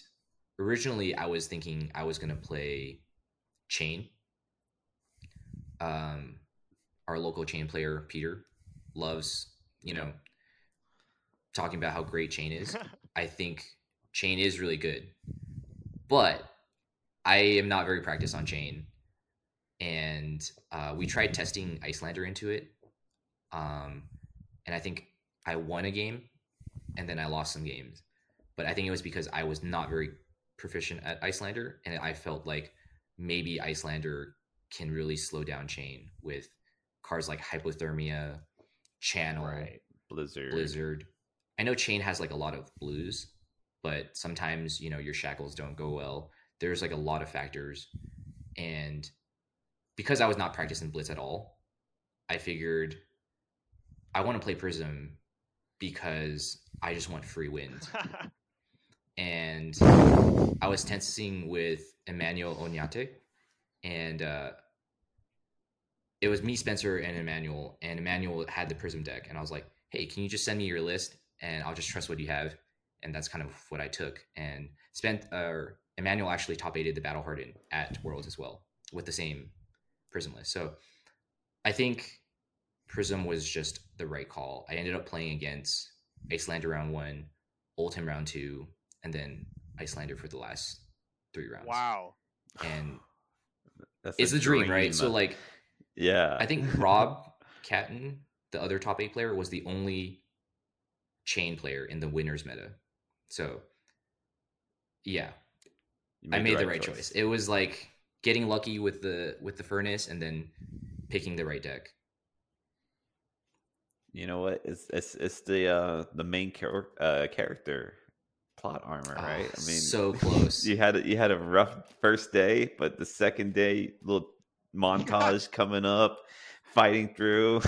originally, I was thinking I was going to play Chain. Um, our local chain player Peter loves you know talking about how great Chain is. I think Chain is really good, but I am not very practiced on Chain, and uh, we tried testing Iyslander into it, um, and I think I won a game, and then I lost some games, but I think it was because I was not very proficient at Iyslander, and I felt like maybe Iyslander can really slow down Chain with cards like Hypothermia, Channel, Right. Blizzard. Blizzard. I know Chain has like a lot of blues, but sometimes you know your shackles don't go well. There's like a lot of factors, and because I was not practicing Blitz at all, I figured I want to play Prism because I just want free wins. and I was tensing with Emmanuel Onyate, and uh, it was me, Spencer, and Emmanuel. And Emmanuel had the Prism deck, and I was like, "Hey, can you just send me your list, and I'll just trust what you have." And that's kind of what I took. And spent uh, Emmanuel actually top aided the Battle Hardened at Worlds as well with the same Prism list. So I think Prism was just the right call. I ended up playing against Iyslander round one, Oldhim round two, and then Iyslander for the last three rounds. Wow. And That's it's a the dream, right? So like yeah, I think Rob Catton, the other top eight player, was the only chain player in the winners meta. So yeah, You I made the right choice. It was like getting lucky with the with the furnace and then picking the right deck. You know what? It's it's it's the uh the main char- uh, character plot armor, Ah, right? I mean, so close. you had you had a rough first day, but the second day, little montage coming up, fighting through,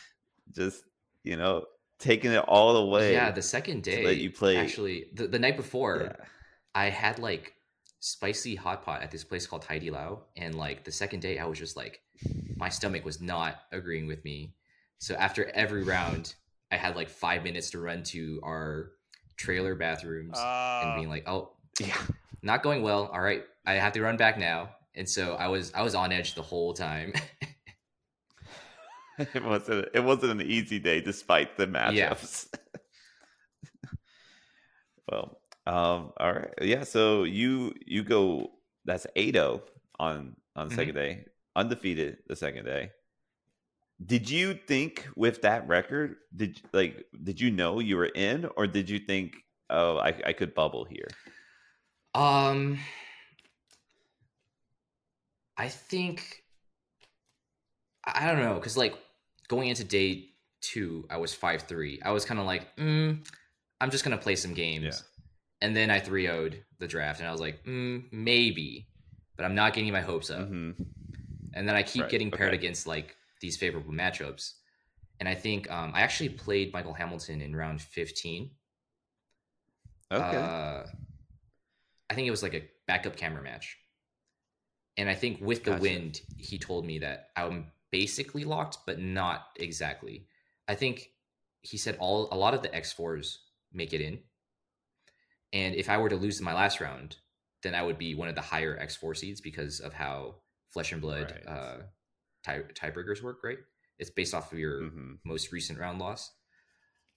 just you know, taking it all the way. yeah, the second day that you play- Actually, the, the night before, Yeah. I had like spicy hot pot at this place called Haidilao, and like the second day, I was just like, my stomach was not agreeing with me. So after every round, I had like five minutes to run to our trailer bathrooms and Uh, being like, oh, yeah. not going well. All right, I have to run back now. And so I was I was on edge the whole time. It wasn't it wasn't an easy day despite the Yeah. matchups. well, um, all right, yeah. So you you go that's 8-0 on on the Mhm. second day, undefeated the second day. Did you think with that record, did like did you know you were in, or did you think, oh, I, I could bubble here? Um, I think I don't know because like going into day two, I was five three. I was kind of like, mm, I'm just gonna play some games, Yeah. and then I 3 0'd the draft, and I was like, mm, maybe, but I'm not getting my hopes up. hmm And then I keep Right, getting paired okay. against like these favorable matchups, and I think um, I actually played Michael Hamilton in round 15. Okay. Uh, I think it was like a backup camera match. And I think with the Gotcha. wind, he told me that I'm basically locked, but not exactly. I think he said all a lot of the X4s make it in. And if I were to lose in my last round, then I would be one of the higher X4 seeds because of how Flesh and Blood Right. uh, tie, tiebreakers work, right? It's based off of your hmm most recent round loss.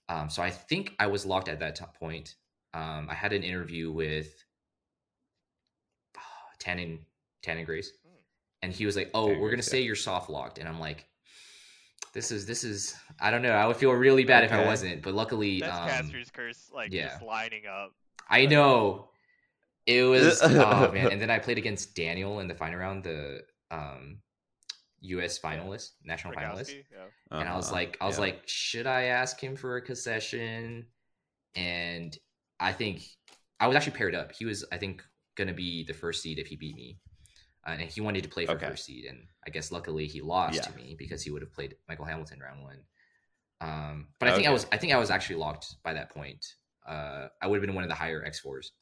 Um, so I think I was locked at that top point. Um, I had an interview with uh, Tannen Tannen Grace, Hmm. and he was like, "Oh, Tannen we're gonna Grace, say you're soft locked," and I'm like, "This is this is I don't know. I would feel really bad if I wasn't, but luckily, that's um, Caster's curse, like yeah. just lining up. I know it was oh man, and then I played against Daniel in the final round, the um, U.S. finalist, national finalist. Rogowski, yeah. and I was Uh-huh. like, I was Yeah. like, should I ask him for a concession? And I think I was actually paired up. He was, I think, gonna be the first seed if he beat me, uh, and he wanted to play for Okay. first seed. And I guess luckily he lost Yeah. to me because he would have played Michael Hamilton round one. Um, but I think I was, I think I was actually locked by that point. Uh, I would have been one of the higher X fours,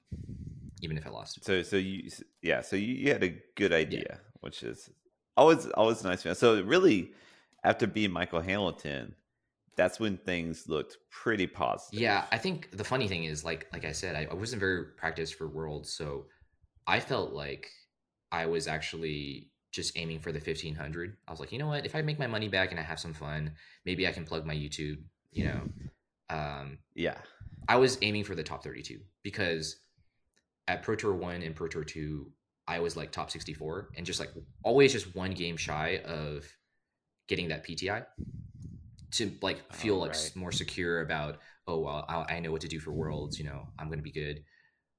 even if I lost. So so you yeah so you, you had a good idea, which is always always nice. man. So really, after being Michael Hamilton, that's when things looked pretty positive. Yeah, I think the funny thing is, like, like I said, I, I wasn't very practiced for Worlds, so I felt like I was actually just aiming for the fifteen hundred. I was like, you know what? If I make my money back and I have some fun, maybe I can plug my YouTube. You know, um, yeah, I was aiming for the top thirty-two because at Pro Tour one and Pro Tour two, I was like top sixty-four, and just like always, just one game shy of getting that PTI to like feel Oh, like right. s more secure about oh well I, I know what to do for worlds you know i'm gonna be good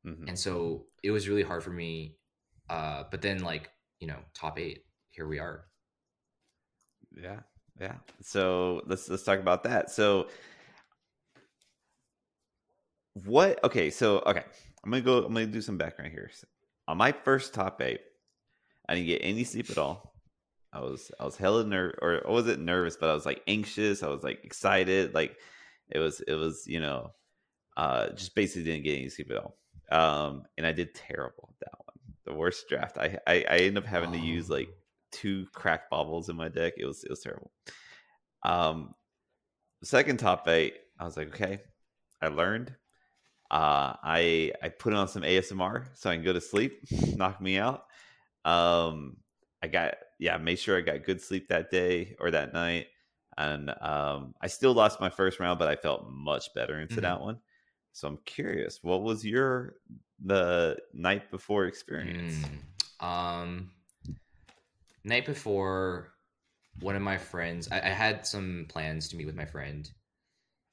Mhm. and so it was really hard for me uh but then like you know top eight here we are yeah, yeah. So let's let's talk about that. So what? Okay, so okay, I'm gonna go. I'm gonna do some background here. On my first top eight, I didn't get any sleep at all. I was I was hella nerve or I wasn't nervous, but I was like anxious. I was like excited. Like it was it was you know uh just basically didn't get any sleep at all. Um, and I did terrible at that one. The worst draft. I I, I ended up having to use like two crack baubles in my deck. It was it was terrible. Um, second top eight, I was like, okay, I learned. Uh, I I put on some ASMR so I can go to sleep, knock me out. Um, I got yeah, made sure I got good sleep that day or that night, and um, I still lost my first round, but I felt much better into Mhm. that one. So I'm curious, what was your the night before experience? Mm, um, night before, one of my friends, I, I had some plans to meet with my friend,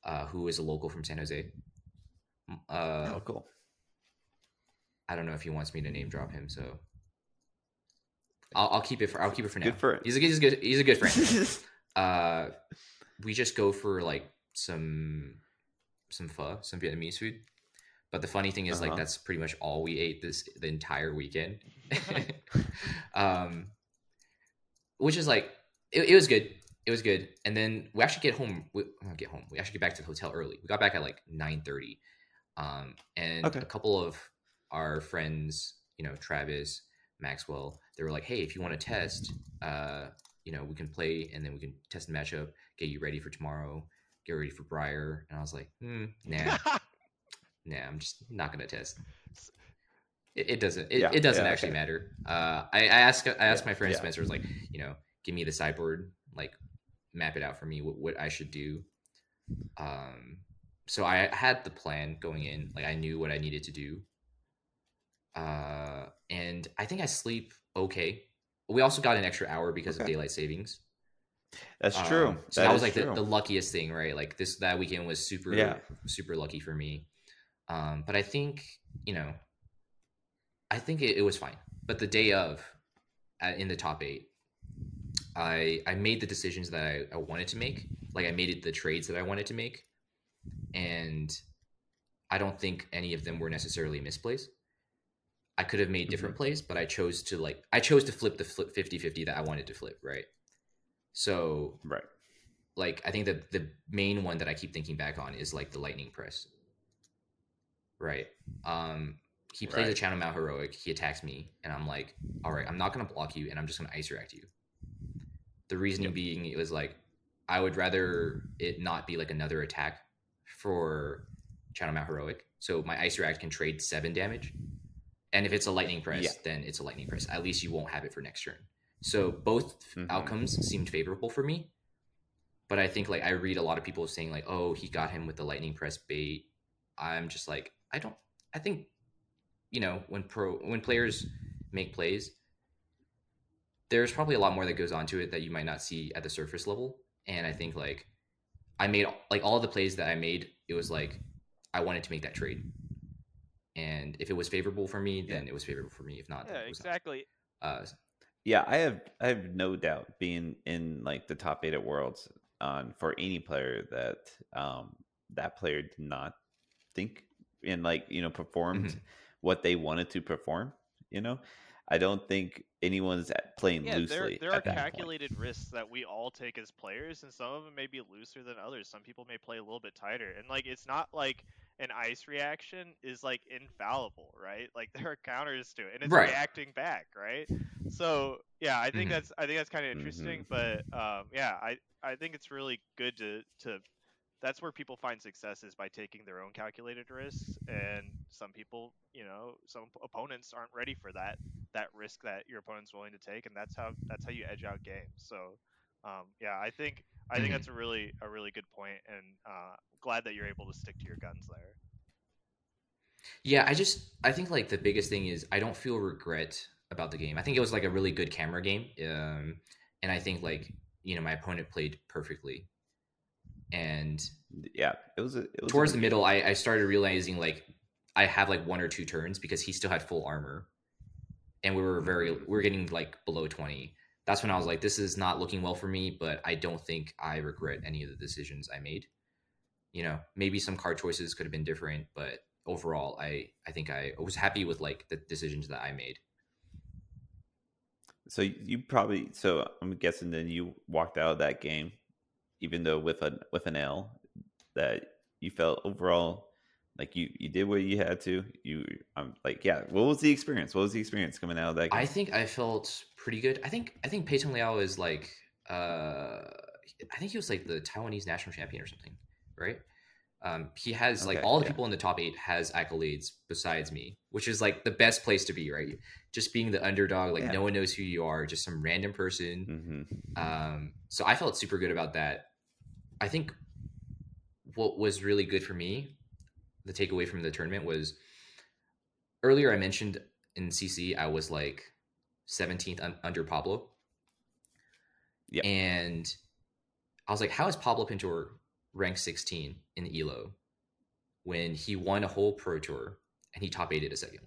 uh, who is a local from San Jose. Uh, oh, cool. I don't know if he wants me to name drop him, so I'll, I'll keep it for I'll keep it for now. Good friend. He's a, he's a good he's a good friend. uh, we just go for like some some pho, some Vietnamese food. But the funny thing is, like, Uh-huh. that's pretty much all we ate this the entire weekend. um, which is like, it, it was good. It was good. And then we actually get home. We get home. We actually get back to the hotel early. We got back at like nine thirty. Um, and Okay. a couple of our friends, you know, Travis, Maxwell, they were like, "Hey, if you want to test, uh, you know, we can play, and then we can test the matchup, get you ready for tomorrow, get ready for Briar." And I was like, hmm, "Nah, nah, I'm just not gonna test." It, it doesn't. It, Yeah, it doesn't yeah, actually okay. matter. Uh, I, I asked. I asked Yeah, my friend. Spencer, was like, you know, give me the sideboard, like, map it out for me, what, what I should do. Um, so I had the plan going in. Like, I knew what I needed to do. Uh, and I think I sleep okay. We also got an extra hour because of daylight savings. That's true. Um, so that, was like the, the luckiest thing, right? Like this that weekend was super Yeah. super lucky for me. Um, but I think you know, I think it, it was fine. But the day of, uh, in the top eight, I I made the decisions that I, I wanted to make. Like I made it the trades that I wanted to make, and I don't think any of them were necessarily misplays. I could have made different plays, but I chose to like I chose to flip the flip 50-50 that I wanted to flip, right? So right. like I think that the main one that I keep thinking back on is like the lightning press. Right. Um he plays a channel mount heroic, he attacks me, and I'm like, all right, I'm not gonna block you and I'm just gonna ice react you. The reasoning Yep. being it was like I would rather it not be like another attack for channel mount heroic. So my ice react can trade seven damage. And if it's a lightning press, Yeah. then it's a lightning press. At least you won't have it for next turn. So both Mhm. outcomes seemed favorable for me. But I think like I read a lot of people saying like, oh, he got him with the lightning press bait. I'm just like, I don't I think, you know, when pro when players make plays, there's probably a lot more that goes on to it that you might not see at the surface level. And I think like I made like all the plays that I made, it was like I wanted to make that trade. And if it was favorable for me, then it was favorable for me. If not, yeah, it not. exactly. Uh, Yeah, I have I have no doubt being in like the top eight at Worlds on for any player that um that player did not think and like you know performed Mhm. what they wanted to perform. You know, I don't think anyone's playing Yeah, there loosely. there are at that point. calculated risks that we all take as players, and some of them may be looser than others. Some people may play a little bit tighter, and like it's not like an ice reaction is like infallible, right? Like there are counters to it, and it's Right. reacting back, right? So yeah, I think Mhm. that's I think that's kind of interesting, but um, yeah, I I think it's really good to to that's where people find success is by taking their own calculated risks and some people you know some opponents aren't ready for that that risk that your opponent's willing to take and that's how that's how you edge out games so um, yeah i think i think Mhm. that's a really a really good point and uh, glad that you're able to stick to your guns there Yeah, I just I think like the biggest thing is I don't feel regret about the game. I think it was like a really good camera game, um, and I think like you know my opponent played perfectly, and Yeah, it was. A, it was towards the middle, I, I started realizing like I have like one or two turns because he still had full armor, and we were very we're getting like below twenty. That's when I was like, this is not looking well for me, but I don't think I regret any of the decisions I made. You know, maybe some card choices could have been different, but overall, I I think I was happy with like the decisions that I made. So you probably so I'm guessing then you walked out of that game, even though with a with an L, that you felt overall like you you did what you had to. You I'm like yeah. What was the experience? What was the experience coming out of that game? I think I felt pretty good. I think I think Pei Tong Liao is like uh I think he was like the Taiwanese national champion or something, right? Um, he has like all the yeah. people in the top eight has accolades besides me, which is like the best place to be, right? Just being the underdog, like Yeah. no one knows who you are, just some random person. hmm Um, so I felt super good about that. I think what was really good for me, the takeaway from the tournament was earlier I mentioned in CC I was like 17th un- under Pablo. Yeah. And I was like, how is Pablo Pintor ranked 16 in ELO when he won a whole pro tour and he top eighted a second?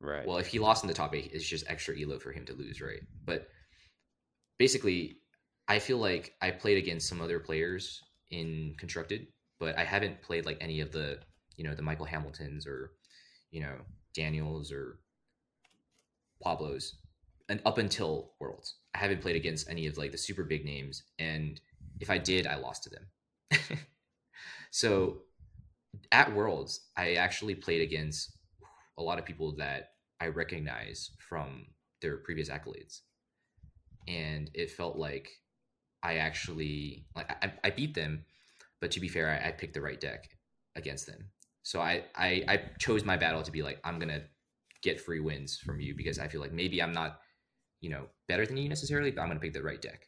Right. Well, if he lost in the top eight, it's just extra elo for him to lose, right? But basically, I feel like I played against some other players in constructed, but I haven't played like any of the, you know, the Michael Hamiltons or, you know, Daniels or Pablos, and up until Worlds, I haven't played against any of like the super big names, and if I did, I lost to them. so at Worlds, I actually played against a lot of people that I recognize from their previous accolades. And it felt like I actually like I, I beat them, but to be fair, I, I picked the right deck against them. So I, I I chose my battle to be like I'm gonna get free wins from you because I feel like maybe I'm not you know better than you necessarily, but I'm gonna pick the right deck.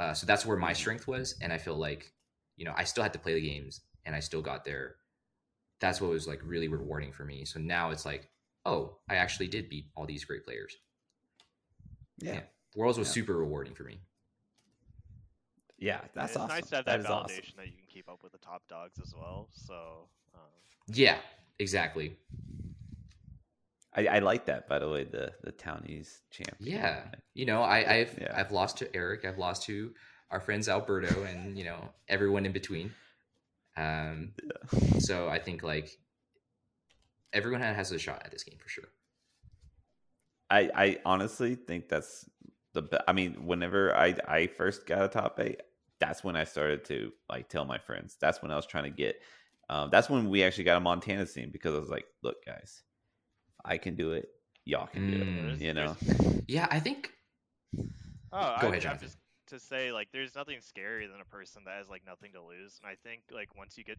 Uh, so that's where my strength was, and I feel like you know I still had to play the games, and I still got there that's what was like really rewarding for me. So now it's like, oh, I actually did beat all these great players. yeah. yeah. Worlds was Yeah. super rewarding for me. Yeah, that's it's awesome. nice to have that, is validation awesome. that you can keep up with the top dogs as well. So um, Yeah, exactly. I, I like that, by the way, the the townies champion. Yeah, you know, I, I've Yeah. I've lost to Eric. I've lost to our friends Alberto, and you know everyone in between. Um, so I think like everyone has a shot at this game for sure. I I honestly think that's the be- I mean, whenever I I first got a top eight, that's when I started to like tell my friends. That's when I was trying to get. Um, that's when we actually got a Montana scene because I was like, look, guys, I can do it. Y'all can do Mm. it. You know. Yeah, I think. Oh, Go I, ahead, I'm Jonathan. just to say like there's nothing scarier than a person that has like nothing to lose, and I think like once you get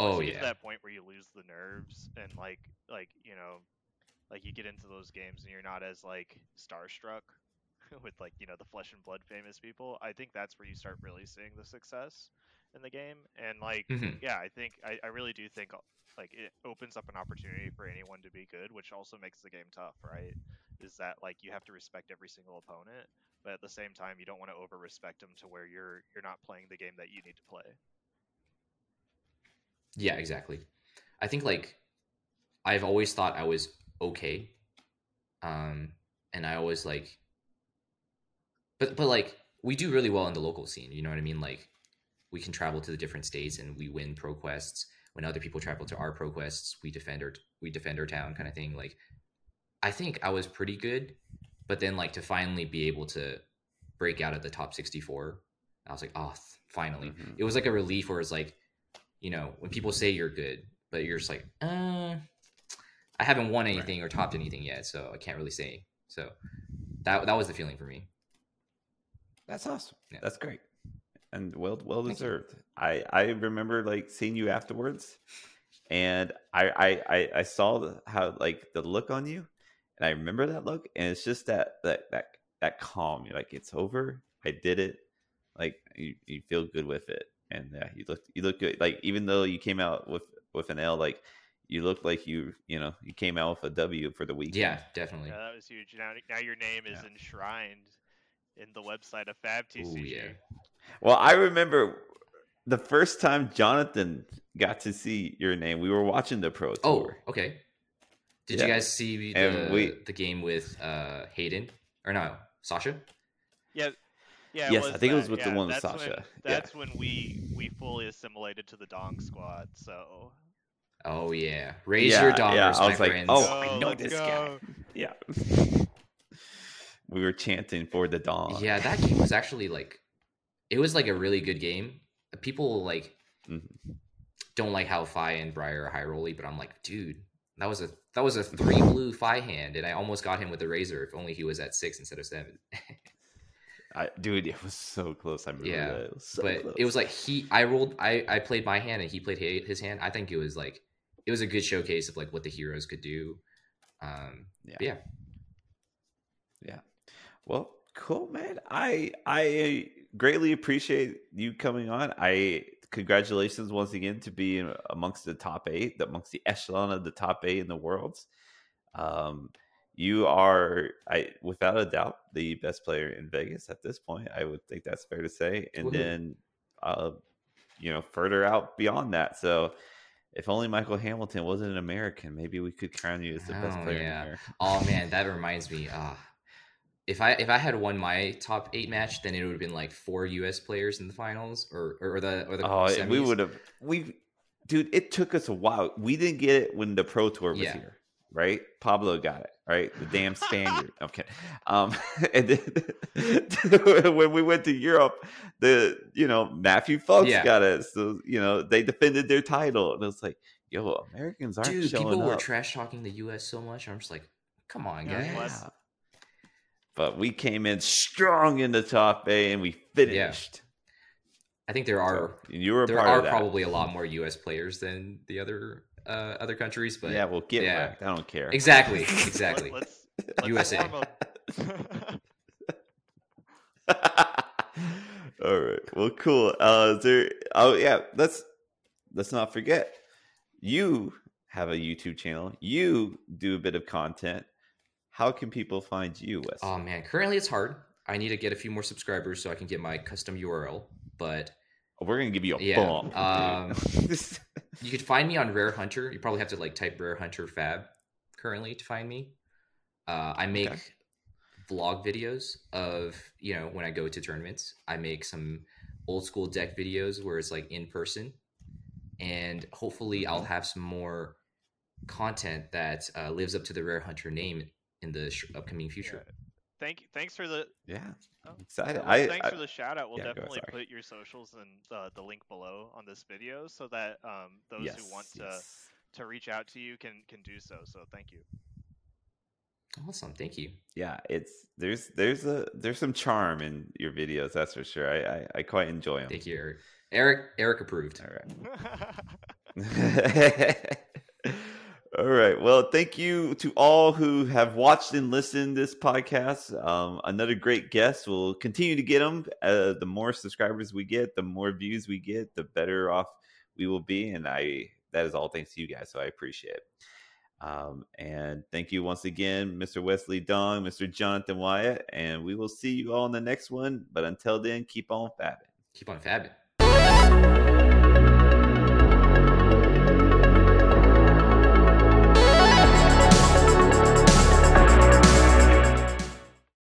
once Oh you get to yeah, that point where you lose the nerves and like like you know like you get into those games and you're not as like starstruck with like you know the flesh and blood famous people. I think that's where you start really seeing the success in the game, and like Mhm. yeah, I think I, I really do think like it opens up an opportunity for anyone to be good, which also makes the game tough, right? Is that like you have to respect every single opponent, but at the same time you don't want to over respect them to where you're you're not playing the game that you need to play. Yeah, exactly. I think like I've always thought I was okay. Um and I always like but but like we do really well in the local scene, you know what I mean? Like we can travel to the different states and we win pro quests. When other people travel to our pro quests, we defend our we defend our town kind of thing. Like I think I was pretty good, but then like to finally be able to break out of the top 64, I was like, "Oh, finally." Mhm. It was like a relief where it's like you know, when people say you're good, but you're just like, uh, I haven't won anything or topped anything yet, so I can't really say. So that that was the feeling for me. That's awesome. Yeah. That's great, and well well deserved. I I remember like seeing you afterwards, and I I I, I saw the, how like the look on you, and I remember that look, and it's just that that that that calm. You're like, it's over. I did it. Like you, you feel good with it, and yeah, you look you look good. Like even though you came out with with an L, like you look like you you know you came out with a W for the weekend. Yeah, definitely. Yeah, that was huge. Now, now your name is Yeah. enshrined in the website of FabTCG. Ooh, yeah. Well, I remember the first time Jonathan got to see your name. We were watching the pro Oh, tour. okay. Did Yeah. you guys see the we- the game with uh Hayden or no Sasha? Yeah. Yeah, Yes, I think it was that. with the one with Sasha. When, Yeah. that's when we we fully assimilated to the Dong Squad. So Oh yeah, raise Yeah, your yeah, daughters, I my was like, friends. oh, I know this go. guy. Yeah. We were chanting for the Dong. Yeah, that game was actually like, it was like a really good game. People like Mhm. don't like how Fai and Briar are high rolly, but I'm like, dude, that was a that was a three blue Fai hand, and I almost got him with the razor if only he was at six instead of seven. I, dude, it was so close. I remember Yeah, that. It was so but close. it was like he I rolled I I played my hand and he played his hand. I think it was like it was a good showcase of like what the heroes could do. Um, Yeah. yeah, Well, cool, man. I I greatly appreciate you coming on. I congratulations once again to be amongst the top eight, amongst the echelon of the top eight in the world. Um, you are, I without a doubt, the best player in Vegas at this point. I would think that's fair to say. And Woohoo. then, uh, you know, further out beyond that. So. If only Michael Hamilton wasn't an American, maybe we could crown you as the best Oh, player yeah. Oh man, that reminds me. Uh, if I if I had won my top eight match, then it would have been like four U.S. players in the finals, or or the or the Oh, we would have. We, dude, it took us a while. We didn't get it when the Pro Tour was Yeah. here, right? Pablo got it, right? The damn Spaniard. okay, um, and then when we went to Europe, the you know Matthew Folks Yeah. got it. So you know they defended their title, and it was like, yo, Americans aren't Dude, showing people were trash talking the U.S. so much. I'm just like, come on, guys. Yeah. But we came in strong in the top A, and we finished. I think there are So, you were there part are of that. probably a lot more U.S. players than the other uh, other countries, but yeah, well, get yeah. wrecked. I don't care. exactly, exactly. let's, let's USA. All right. Well, cool. Uh, is there? Oh, yeah. Let's let's not forget. You have a YouTube channel. You do a bit of content. How can people find you, Wes? Oh man, currently it's hard. I need to get a few more subscribers so I can get my custom URL. But We're gonna give you a yeah, bump. um, you could find me on Rare Hunter. You probably have to like type Rare Hunter Fab currently to find me. Uh, I make Okay. vlog videos of you know when I go to tournaments. I make some old school deck videos where it's like in person, and hopefully I'll have some more content that uh, lives up to the Rare Hunter name in the sh- upcoming future. Thank you. Thanks for the yeah, Oh, I'm excited. Well, I, thanks I for the shout out. We'll yeah, definitely sorry. put your socials and uh, the link below on this video so that um, those yes, who want to, to reach out to you can can do so. So thank you. Awesome, thank you. yeah, it's there's there's a there's some charm in your videos. That's for sure. I I, I quite enjoy them. Thank you, Eric. Eric, Eric approved. All right. all right. Well, thank you to all who have watched and listened to this podcast. Um, another great guest. We'll continue to get them. Uh, the more subscribers we get, the more views we get, the better off we will be. And I that is all thanks to you guys. So I appreciate it. Um, and thank you once again, Mr. Wesley Dong, Mr. Jonathan Wyatt, and we will see you all in the next one. But until then, keep on fabbing. Keep on fabbing.